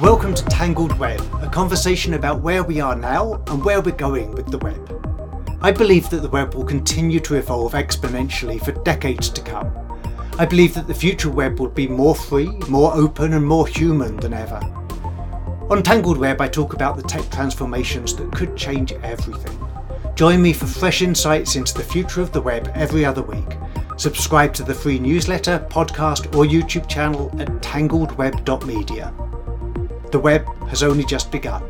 Welcome to Tangled Web, a conversation about where we are now and where we're going with the web. I believe that the web will continue to evolve exponentially for decades to come. I believe that the future web will be more free, more open, and more human than ever. On Tangled Web, I talk about the tech transformations that could change everything. Join me for fresh insights into the future of the web every other week. Subscribe to the free newsletter, podcast, or YouTube channel at tangledweb.media. The web has only just begun.